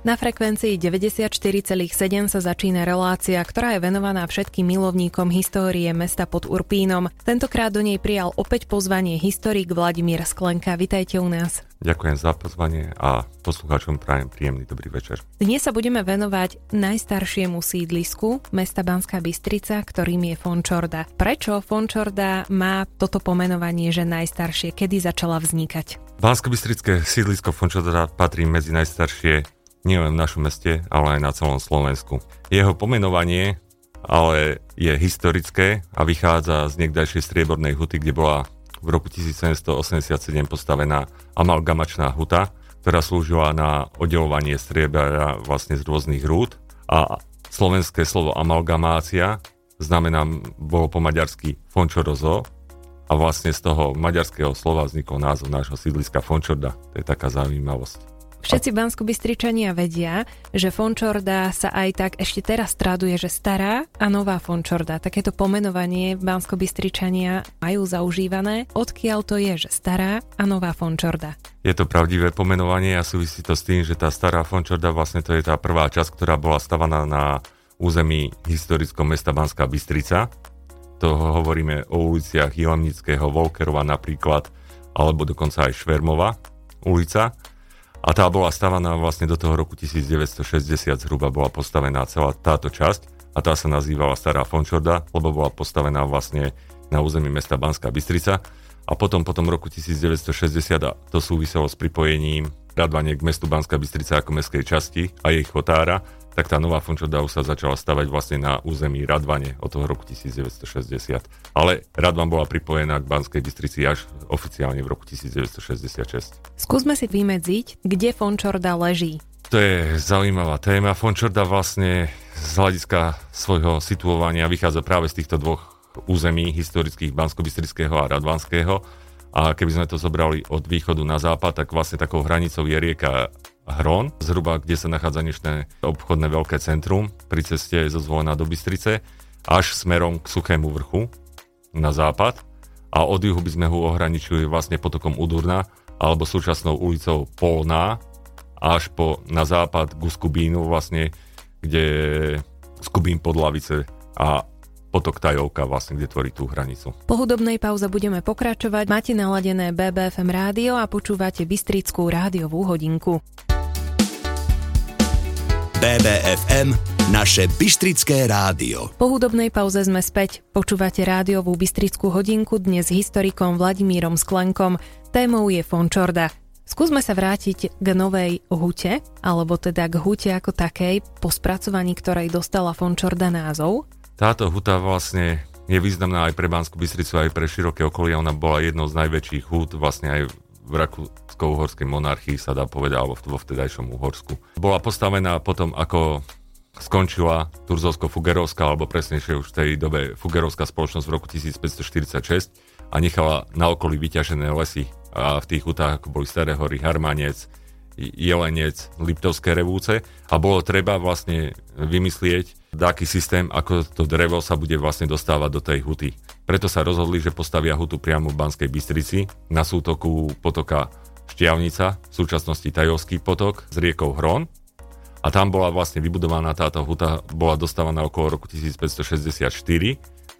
Na frekvencii 94,7 sa začína relácia, ktorá je venovaná všetkým milovníkom histórie mesta pod Urpínom. Tentokrát do nej prijal opäť pozvanie historik Vladimír Sklenka. Vitajte u nás. Ďakujem za pozvanie a poslucháčom prajem príjemný dobrý večer. Dnes sa budeme venovať najstaršiemu sídlisku mesta Banská Bystrica, ktorým je Fončorda. Prečo Fončorda má toto pomenovanie, že najstaršie? Kedy začala vznikať? Bansko-Bystrické sídlisko Fončorda patrí medzi najstaršie nielen v našom meste, ale aj na celom Slovensku. Jeho pomenovanie ale je historické a vychádza z niekdajšej striebornej huty, kde bola v roku 1787 postavená amalgamačná huta, ktorá slúžila na oddelovanie striebra vlastne z rôznych rúd a slovenské slovo amalgamácia znamená, bolo po maďarsky fončorozo a vlastne z toho maďarského slova vznikol názov nášho sídliska Fončorda. To je taká zaujímavosť. Všetci bansko vedia, že Fončorda sa aj tak ešte teraz traduje, že stará a nová Fončorda. Takéto pomenovanie bansko majú zaužívané. Odkiaľ to je, že stará a nová Fončorda? Je to pravdivé pomenovanie a súvisí to s tým, že tá stará Fončorda vlastne to je tá prvá časť, ktorá bola stavaná na území historickom mesta Banská Bystrica. To hovoríme o uliciach Jelemnického, Volkerova napríklad, alebo dokonca aj Švermova ulica. A tá bola stavaná vlastne do toho roku 1960 zhruba bola postavená celá táto časť a tá sa nazývala Stará Fončorda, lebo bola postavená vlastne na území mesta Banská Bystrica. A potom po tom roku 1960 a to súviselo s pripojením Radvanie k mestu Banská Bystrica ako mestskej časti a jej chotára, tak tá nová Fončoda sa začala stavať vlastne na území Radvane od toho roku 1960. Ale Radvan bola pripojená k Banskej Bystrici až oficiálne v roku 1966. Skúsme si vymedziť, kde Fončorda leží. To je zaujímavá téma. Fončorda vlastne z hľadiska svojho situovania vychádza práve z týchto dvoch území historických bansko a Radvanského. A keby sme to zobrali od východu na západ, tak vlastne takou hranicou je rieka Hron, zhruba kde sa nachádza dnešné obchodné veľké centrum pri ceste zo Zvolena do Bystrice, až smerom k Suchému vrchu na západ a od juhu by sme ho ohraničili vlastne potokom Udurna alebo súčasnou ulicou Polná až po, na západ k Skubínu vlastne, kde Skubín pod Lavice a potok Tajovka vlastne, kde tvorí tú hranicu. Po hudobnej pauze budeme pokračovať. Máte naladené BBFM rádio a počúvate Bystrickú rádiovú hodinku. BBFM, naše Bystrické rádio. Po hudobnej pauze sme späť. Počúvate rádiovú Bystrickú hodinku dnes s historikom Vladimírom Sklenkom. Témou je Fončorda. Skúsme sa vrátiť k novej hute, alebo teda k hute ako takej, po spracovaní ktorej dostala Fončorda názov. Táto huta vlastne je významná aj pre Banskú Bystricu, aj pre široké okolie. Ona bola jednou z najväčších hút vlastne aj v Rakúsko-Uhorskej monarchii, sa dá povedať, alebo vo vtedajšom Uhorsku. Bola postavená potom, ako skončila Turzovsko-Fugerovská, alebo presnejšie už v tej dobe Fugerovská spoločnosť v roku 1546 a nechala na okolí vyťažené lesy a v tých hutách, ako boli Staré hory, Harmanec, Jelenec, Liptovské revúce a bolo treba vlastne vymyslieť taký systém, ako to drevo sa bude vlastne dostávať do tej huty. Preto sa rozhodli, že postavia hutu priamo v Banskej Bystrici na sútoku potoka Štiavnica, v súčasnosti Tajovský potok s riekou Hron. A tam bola vlastne vybudovaná táto huta, bola dostávaná okolo roku 1564.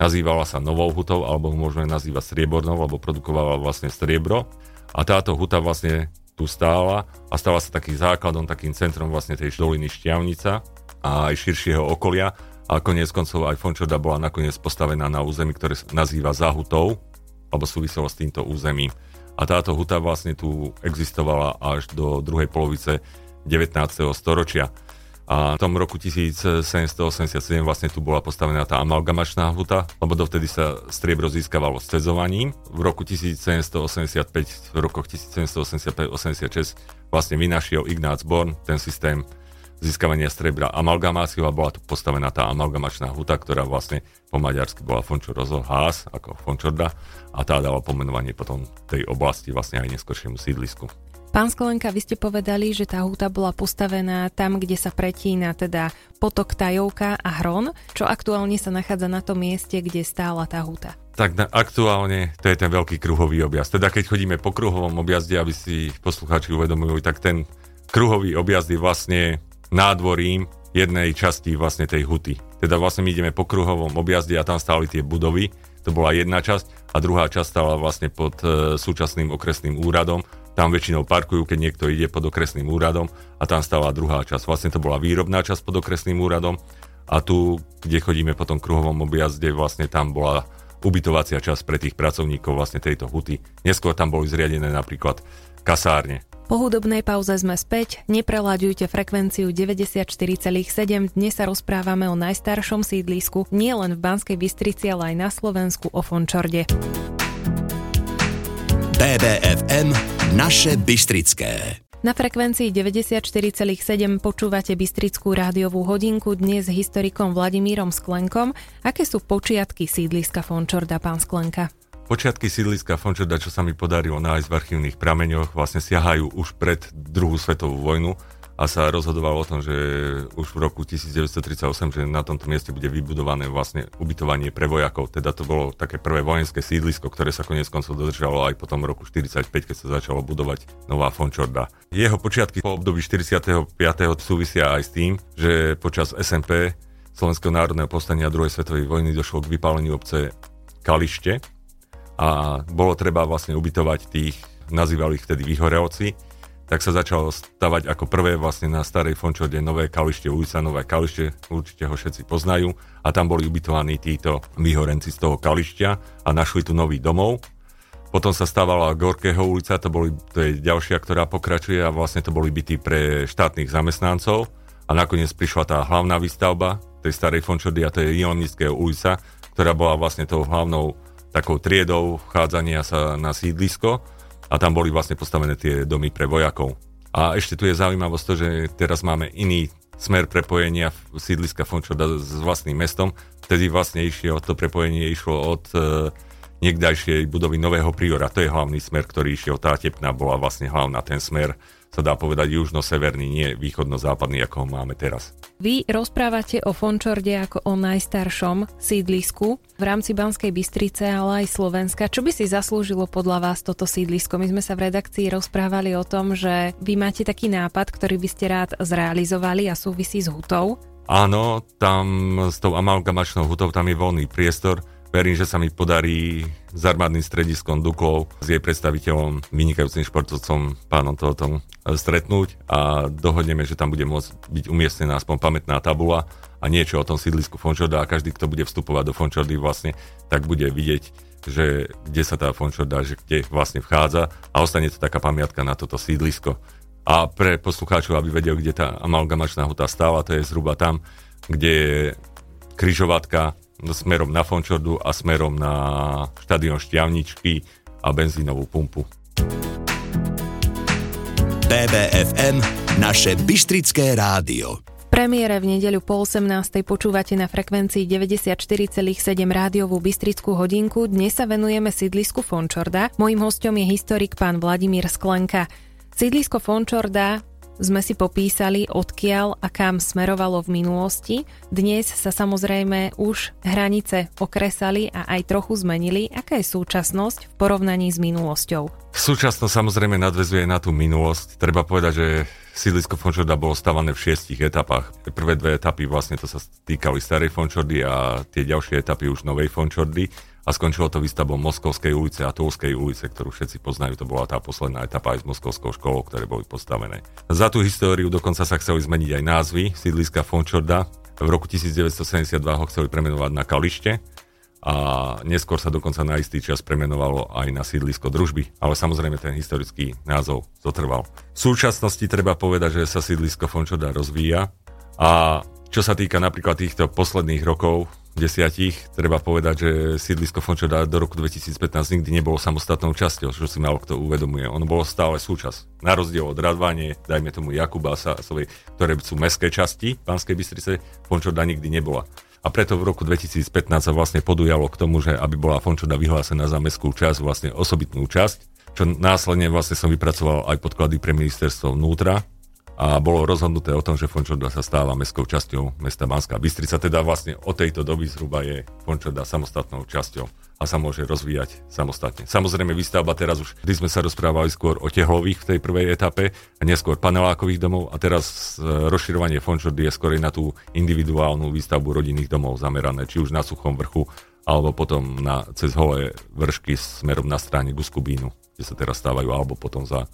Nazývala sa Novou hutou, alebo môžeme nazývať Striebornou, lebo produkovala vlastne striebro. A táto huta vlastne tu stála a stala sa takým základom, takým centrom vlastne tej doliny Šťavnica a aj širšieho okolia. A koniec koncov aj Fončoda bola nakoniec postavená na území, ktoré sa nazýva Zahutou, alebo súviselo s týmto územím. A táto huta vlastne tu existovala až do druhej polovice 19. storočia. A v tom roku 1787 vlastne tu bola postavená tá amalgamačná huta, lebo dovtedy sa striebro získavalo cezovaním. V roku 1785, v rokoch 1785-86 vlastne vynašiel Ignác Born ten systém získavania striebra amalgamáciou a bola tu postavená tá amalgamačná huta, ktorá vlastne po maďarsky bola Fončorozo Hás, ako Fončorda a tá dala pomenovanie potom tej oblasti vlastne aj neskôršiemu sídlisku. Pán Skolenka, vy ste povedali, že tá huta bola postavená tam, kde sa pretína teda potok Tajovka a Hron, čo aktuálne sa nachádza na tom mieste, kde stála tá huta. Tak na, aktuálne to je ten veľký kruhový objazd. Teda keď chodíme po kruhovom objazde, aby si poslucháči uvedomujú, tak ten kruhový objazd je vlastne nádvorím jednej časti vlastne tej huty. Teda vlastne my ideme po kruhovom objazde a tam stáli tie budovy, to bola jedna časť a druhá časť stála vlastne pod e, súčasným okresným úradom. Tam väčšinou parkujú, keď niekto ide pod okresným úradom a tam stála druhá časť. Vlastne to bola výrobná časť pod okresným úradom a tu, kde chodíme po tom kruhovom objazde, vlastne tam bola ubytovacia časť pre tých pracovníkov vlastne tejto huty. Neskôr tam boli zriadené napríklad kasárne. Po hudobnej pauze sme späť, neprelaďujte frekvenciu 94,7, dnes sa rozprávame o najstaršom sídlisku, nielen v Banskej Bystrici, ale aj na Slovensku o Fončorde. BBFM Naše Bystrické. Na frekvencii 94,7 počúvate Bystrickú rádiovú hodinku dnes s historikom Vladimírom Sklenkom. Aké sú počiatky sídliska Fončorda, pán Sklenka? Počiatky sídliska Fončeda, čo sa mi podarilo nájsť v archívnych prameňoch, vlastne siahajú už pred druhú svetovú vojnu a sa rozhodovalo o tom, že už v roku 1938, že na tomto mieste bude vybudované vlastne ubytovanie pre vojakov. Teda to bolo také prvé vojenské sídlisko, ktoré sa konec koncov dodržalo aj potom v roku 45, keď sa začalo budovať nová Fončorda. Jeho počiatky po období 45. súvisia aj s tým, že počas SMP Slovenského národného povstania druhej svetovej vojny došlo k vypáleniu obce Kalište, a bolo treba vlastne ubytovať tých, nazývali ich vtedy vyhorelci, tak sa začalo stavať ako prvé vlastne na starej Fončode nové kalište, ulica Nové kalište, určite ho všetci poznajú. A tam boli ubytovaní títo vyhorenci z toho kališťa a našli tu nový domov. Potom sa stávala Gorkého ulica, to, boli, to je ďalšia, ktorá pokračuje a vlastne to boli byty pre štátnych zamestnancov. A nakoniec prišla tá hlavná výstavba tej starej Fončody a to je Ionického ulica, ktorá bola vlastne tou hlavnou takou triedou vchádzania sa na sídlisko a tam boli vlastne postavené tie domy pre vojakov. A ešte tu je zaujímavosť to, že teraz máme iný smer prepojenia sídliska Fončoda s vlastným mestom. Vtedy vlastne išlo, to prepojenie išlo od e, niekdajšej budovy Nového Priora. To je hlavný smer, ktorý išiel. Tá tepná bola vlastne hlavná, ten smer sa dá povedať južno-severný, nie východno-západný, ako ho máme teraz. Vy rozprávate o Fončorde ako o najstaršom sídlisku v rámci Banskej Bystrice, ale aj Slovenska. Čo by si zaslúžilo podľa vás toto sídlisko? My sme sa v redakcii rozprávali o tom, že vy máte taký nápad, ktorý by ste rád zrealizovali a súvisí s hutou. Áno, tam s tou amalgamačnou hutou tam je voľný priestor Verím, že sa mi podarí s armádnym strediskom Duklov, s jej predstaviteľom, vynikajúcim športovcom, pánom tohoto stretnúť a dohodneme, že tam bude môcť byť umiestnená aspoň pamätná tabula a niečo o tom sídlisku Fončorda a každý, kto bude vstupovať do Fončordy vlastne, tak bude vidieť, že kde sa tá Fončorda, že kde vlastne vchádza a ostane to taká pamiatka na toto sídlisko. A pre poslucháčov, aby vedel, kde tá amalgamačná huta stála, to je zhruba tam, kde je kryžovatka smerom na Fončordu a smerom na štadión Šťavničky a benzínovú pumpu. BBFM, naše Bystrické rádio. Premiére v nedeľu po 18. počúvate na frekvencii 94,7 rádiovú Bystrickú hodinku. Dnes sa venujeme sídlisku Fončorda. Mojím hostom je historik pán Vladimír Sklenka. Sídlisko Fončorda sme si popísali, odkiaľ a kam smerovalo v minulosti. Dnes sa samozrejme už hranice okresali a aj trochu zmenili. Aká je súčasnosť v porovnaní s minulosťou? Súčasnosť samozrejme nadvezuje na tú minulosť. Treba povedať, že sídlisko Fončorda bolo stavané v šiestich etapách. Prvé dve etapy vlastne to sa týkali starej Fončordy a tie ďalšie etapy už novej Fončordy a skončilo to výstavbou Moskovskej ulice a Tolskej ulice, ktorú všetci poznajú. To bola tá posledná etapa aj s Moskovskou školou, ktoré boli postavené. Za tú históriu dokonca sa chceli zmeniť aj názvy sídliska Fončorda. V roku 1972 ho chceli premenovať na Kalište a neskôr sa dokonca na istý čas premenovalo aj na sídlisko družby, ale samozrejme ten historický názov zotrval. V súčasnosti treba povedať, že sa sídlisko Fončorda rozvíja a čo sa týka napríklad týchto posledných rokov, desiatich, treba povedať, že sídlisko Fončoda do roku 2015 nikdy nebolo samostatnou časťou, čo si málo kto uvedomuje. Ono bolo stále súčasť. Na rozdiel od Radváne, dajme tomu Jakuba a Sásovej, ktoré sú mestské časti Pánskej Bystrice, Fončoda nikdy nebola. A preto v roku 2015 sa vlastne podujalo k tomu, že aby bola Fončoda vyhlásená za mestskú časť, vlastne osobitnú časť, čo následne vlastne som vypracoval aj podklady pre ministerstvo vnútra, a bolo rozhodnuté o tom, že Fončorda sa stáva mestskou časťou mesta Banská Bystrica, teda vlastne od tejto doby zhruba je Fončorda samostatnou časťou a sa môže rozvíjať samostatne. Samozrejme, výstavba teraz už, kdy sme sa rozprávali skôr o tehlových v tej prvej etape a neskôr panelákových domov a teraz e, rozširovanie Fončordy je skôr na tú individuálnu výstavbu rodinných domov zamerané, či už na suchom vrchu, alebo potom na, cez holé vršky smerom na strane Guskubínu, kde sa teraz stávajú, alebo potom za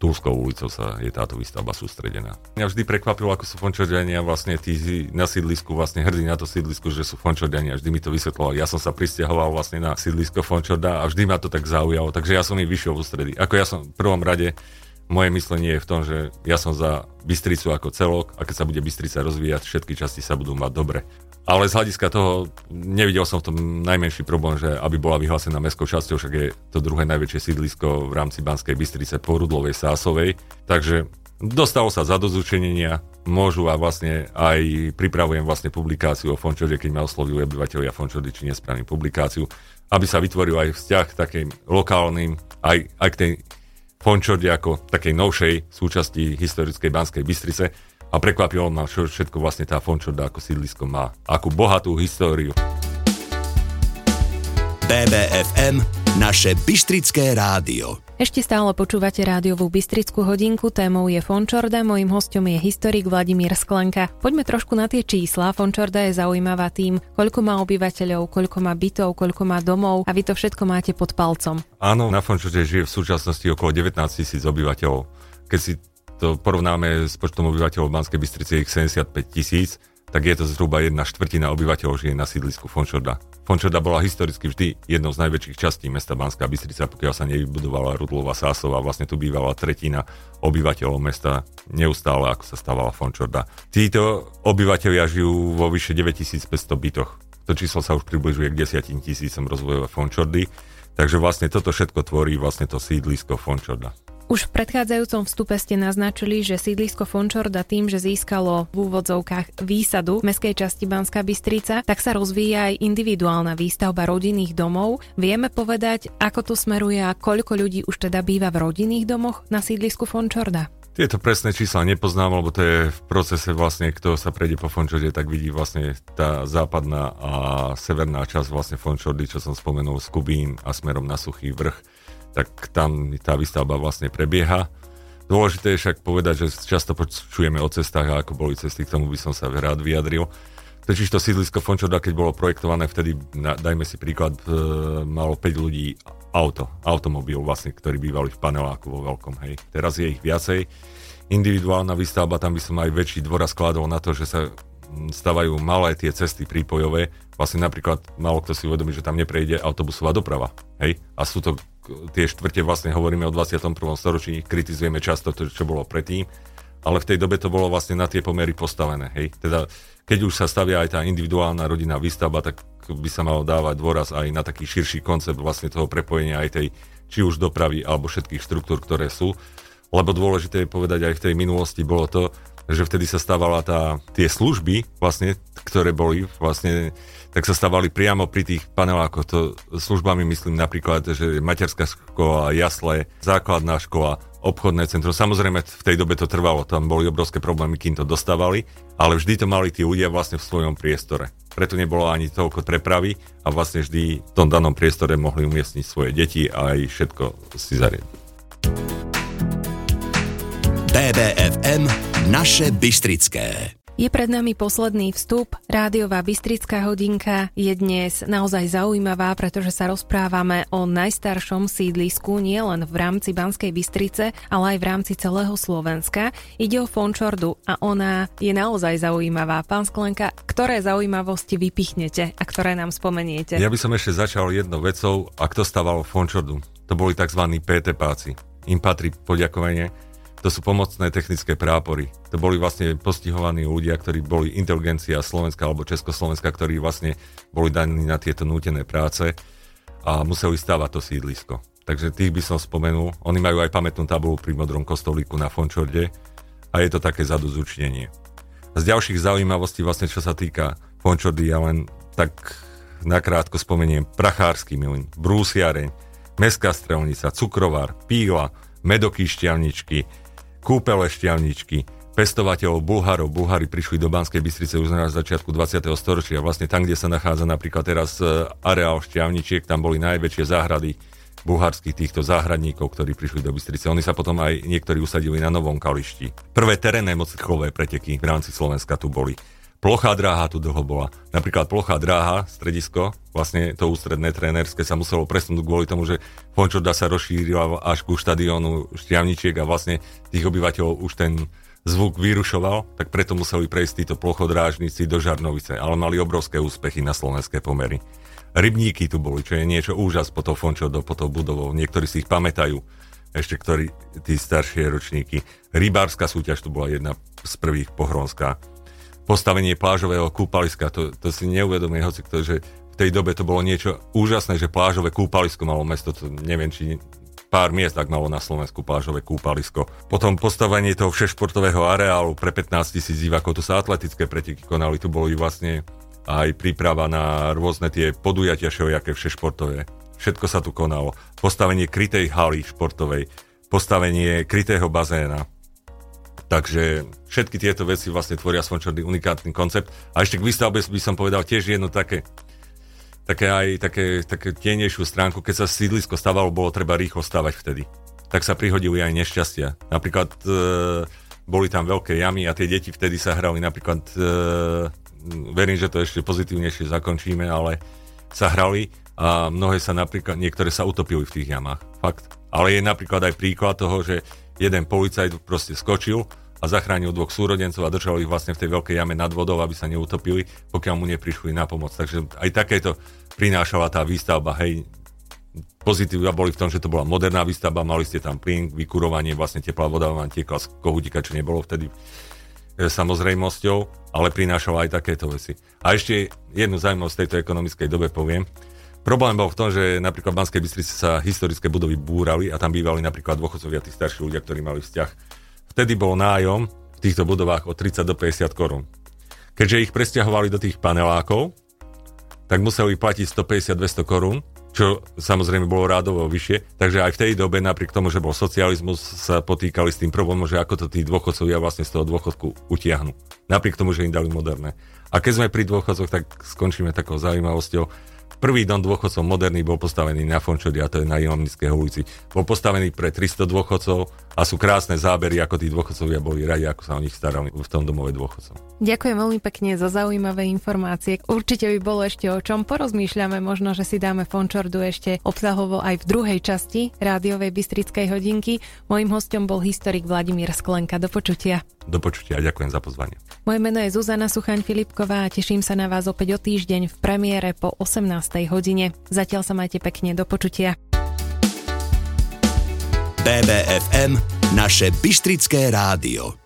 Tulskou ulicou sa je táto výstavba sústredená. Mňa vždy prekvapilo, ako sú fončordiania vlastne tí na sídlisku, vlastne hrdí na to sídlisku, že sú fončordiania. Vždy mi to vysvetloval. Ja som sa pristahoval vlastne na sídlisko fončorda a vždy ma to tak zaujalo, takže ja som im vyšiel v ústredy. Ako ja som v prvom rade moje myslenie je v tom, že ja som za Bystricu ako celok a keď sa bude Bystrica rozvíjať, všetky časti sa budú mať dobre. Ale z hľadiska toho nevidel som v tom najmenší problém, že aby bola vyhlásená mestskou časťou, však je to druhé najväčšie sídlisko v rámci Banskej Bystrice po Rudlovej Sásovej. Takže dostalo sa za dozučenenia, môžu a vlastne aj pripravujem vlastne publikáciu o Fončode, keď ma oslovujú obyvateľia Fončody, či nespravím publikáciu, aby sa vytvoril aj vzťah takým lokálnym, aj, aj k tej Fončode ako takej novšej súčasti historickej Banskej Bystrice, a prekvapilo ma, čo všetko vlastne tá Fončorda ako sídlisko má. Akú bohatú históriu. BBFM, naše Bystrické rádio. Ešte stále počúvate rádiovú Bystrickú hodinku, témou je Fončorda, mojim hostom je historik Vladimír Sklenka. Poďme trošku na tie čísla. Fončorda je zaujímavá tým, koľko má obyvateľov, koľko má bytov, koľko má domov a vy to všetko máte pod palcom. Áno, na Fončorde žije v súčasnosti okolo 19 tisíc obyvateľov. Keď si to porovnáme s počtom obyvateľov Banskej Bystrice ich 75 tisíc, tak je to zhruba jedna štvrtina obyvateľov žije na sídlisku Fončorda. Fončorda bola historicky vždy jednou z najväčších častí mesta Banská Bystrica, pokiaľ sa nevybudovala Rudlova Sásova, vlastne tu bývala tretina obyvateľov mesta neustále, ako sa stávala Fončorda. Títo obyvateľia žijú vo vyše 9500 bytoch. To číslo sa už približuje k 10 tisícom rozvojové Fončordy, takže vlastne toto všetko tvorí vlastne to sídlisko Fončorda. Už v predchádzajúcom vstupe ste naznačili, že sídlisko Fončorda tým, že získalo v úvodzovkách výsadu v meskej časti Banská Bystrica, tak sa rozvíja aj individuálna výstavba rodinných domov. Vieme povedať, ako to smeruje a koľko ľudí už teda býva v rodinných domoch na sídlisku Fončorda? Tieto presné čísla nepoznám, lebo to je v procese vlastne, kto sa prejde po Fončorde, tak vidí vlastne tá západná a severná časť vlastne Fončordy, čo som spomenul, z Kubín a smerom na Suchý vrch tak tam tá výstavba vlastne prebieha. Dôležité je však povedať, že často počujeme o cestách a ako boli cesty, k tomu by som sa rád vyjadril. Totiž to sídlisko Fončoda, keď bolo projektované, vtedy, dajme si príklad, e, malo 5 ľudí auto, automobil vlastne, ktorí bývali v paneláku vo veľkom, hej. Teraz je ich viacej. Individuálna výstavba, tam by som aj väčší dôraz skladol na to, že sa stavajú malé tie cesty prípojové. Vlastne napríklad málo kto si uvedomí, že tam neprejde autobusová doprava. Hej? A sú to tie štvrte vlastne hovoríme o 21. storočí, kritizujeme často to, čo bolo predtým, ale v tej dobe to bolo vlastne na tie pomery postavené. Hej? Teda keď už sa stavia aj tá individuálna rodinná výstavba, tak by sa malo dávať dôraz aj na taký širší koncept vlastne toho prepojenia aj tej či už dopravy alebo všetkých štruktúr, ktoré sú. Lebo dôležité je povedať aj v tej minulosti bolo to, že vtedy sa stávala tá, tie služby, vlastne, ktoré boli vlastne tak sa stávali priamo pri tých panelákoch. To službami myslím napríklad, že materská škola, jasle, základná škola, obchodné centrum. Samozrejme v tej dobe to trvalo, tam boli obrovské problémy, kým to dostávali, ale vždy to mali tí ľudia vlastne v svojom priestore. Preto nebolo ani toľko prepravy a vlastne vždy v tom danom priestore mohli umiestniť svoje deti a aj všetko si zariadiť. BBFM Naše Bystrické je pred nami posledný vstup. Rádiová Bystrická hodinka je dnes naozaj zaujímavá, pretože sa rozprávame o najstaršom sídlisku nielen v rámci Banskej Bystrice, ale aj v rámci celého Slovenska. Ide o Fončordu a ona je naozaj zaujímavá. Pán Sklenka, ktoré zaujímavosti vypichnete a ktoré nám spomeniete? Ja by som ešte začal jednou vecou, a kto stával Fončordu. To boli tzv. PT páci. Im patrí poďakovanie to sú pomocné technické prápory. To boli vlastne postihovaní ľudia, ktorí boli inteligencia Slovenska alebo Československa, ktorí vlastne boli daní na tieto nútené práce a museli stávať to sídlisko. Takže tých by som spomenul. Oni majú aj pamätnú tabulu pri modrom kostolíku na Fončorde a je to také zadozučnenie. Z ďalších zaujímavostí vlastne, čo sa týka Fončordy, ja len tak nakrátko spomeniem Prachársky mlyn, Brúsiareň, Mestská strelnica, Cukrovár, Píla, Medoky šťavničky, kúpele šťavničky, pestovateľov Bulharov. Bulhári prišli do Banskej Bystrice už na začiatku 20. storočia. Vlastne tam, kde sa nachádza napríklad teraz e, areál Šťavničiek, tam boli najväčšie záhrady bulharských týchto záhradníkov, ktorí prišli do Bystrice. Oni sa potom aj niektorí usadili na Novom Kališti. Prvé terénne motociklové preteky v rámci Slovenska tu boli. Plochá dráha tu dlho bola. Napríklad plochá dráha, stredisko, vlastne to ústredné trénerské sa muselo presunúť kvôli tomu, že Fončorda sa rozšírila až ku štadiónu Šťavničiek a vlastne tých obyvateľov už ten zvuk vyrušoval, tak preto museli prejsť títo plochodrážnici do Žarnovice, ale mali obrovské úspechy na slovenské pomery. Rybníky tu boli, čo je niečo úžas po to Fončodo, po to budovou. Niektorí si ich pamätajú, ešte ktorí, tí staršie ročníky. Rybárska súťaž tu bola jedna z prvých pohronská postavenie plážového kúpaliska. To, to si neuvedomuje hoci kto, že v tej dobe to bolo niečo úžasné, že plážové kúpalisko malo mesto, to neviem, či pár miest tak malo na Slovensku plážové kúpalisko. Potom postavenie toho všešportového areálu pre 15 tisíc divákov, to sa atletické preteky konali, tu boli vlastne aj príprava na rôzne tie podujatia všelijaké všešportové. Všetko sa tu konalo. Postavenie krytej haly športovej, postavenie krytého bazéna, Takže všetky tieto veci vlastne tvoria svojčorný unikátny koncept. A ešte k výstavbe by som povedal tiež jedno také, také aj také, také tienejšiu stránku. Keď sa sídlisko stavalo, bolo treba rýchlo stavať vtedy. Tak sa prihodili aj nešťastia. Napríklad e, boli tam veľké jamy a tie deti vtedy sa hrali napríklad, e, verím, že to ešte pozitívnejšie zakončíme, ale sa hrali a mnohé sa napríklad, niektoré sa utopili v tých jamách. Fakt. Ale je napríklad aj príklad toho, že jeden policajt proste skočil a zachránil dvoch súrodencov a držal ich vlastne v tej veľkej jame nad vodou, aby sa neutopili, pokiaľ mu neprišli na pomoc. Takže aj takéto prinášala tá výstavba, hej, pozitíva boli v tom, že to bola moderná výstavba, mali ste tam plyn, vykurovanie, vlastne teplá voda vám tiekla z kohutika, čo nebolo vtedy e, samozrejmosťou, ale prinášala aj takéto veci. A ešte jednu zaujímavosť z tejto ekonomickej dobe poviem. Problém bol v tom, že napríklad v Banskej Bystrici sa historické budovy búrali a tam bývali napríklad dôchodcovia, tí starší ľudia, ktorí mali vzťah Vtedy bol nájom v týchto budovách od 30 do 50 korún. Keďže ich presťahovali do tých panelákov, tak museli platiť 150-200 korún, čo samozrejme bolo rádovo vyššie. Takže aj v tej dobe, napriek tomu, že bol socializmus, sa potýkali s tým problémom, že ako to tí dôchodcovia vlastne z toho dôchodku utiahnu. Napriek tomu, že im dali moderné. A keď sme pri dôchodcoch, tak skončíme takou zaujímavosťou Prvý dom dôchodcov moderný bol postavený na Fončodi a to je na Ilomnickej ulici. Bol postavený pre 300 dôchodcov a sú krásne zábery, ako tí dôchodcovia boli radi, ako sa o nich starali v tom domove dôchodcov. Ďakujem veľmi pekne za zaujímavé informácie. Určite by bolo ešte o čom porozmýšľame, možno, že si dáme Fončordu ešte obsahovo aj v druhej časti rádiovej Bystrickej hodinky. Mojím hostom bol historik Vladimír Sklenka. Do počutia. Do počutia a ďakujem za pozvanie. Moje meno je Zuzana Suchaň Filipková a teším sa na vás opäť o týždeň v premiére po 18 hodine. Zatiaľ sa majte pekne, do počutia. BBFM, naše Bystrické rádio.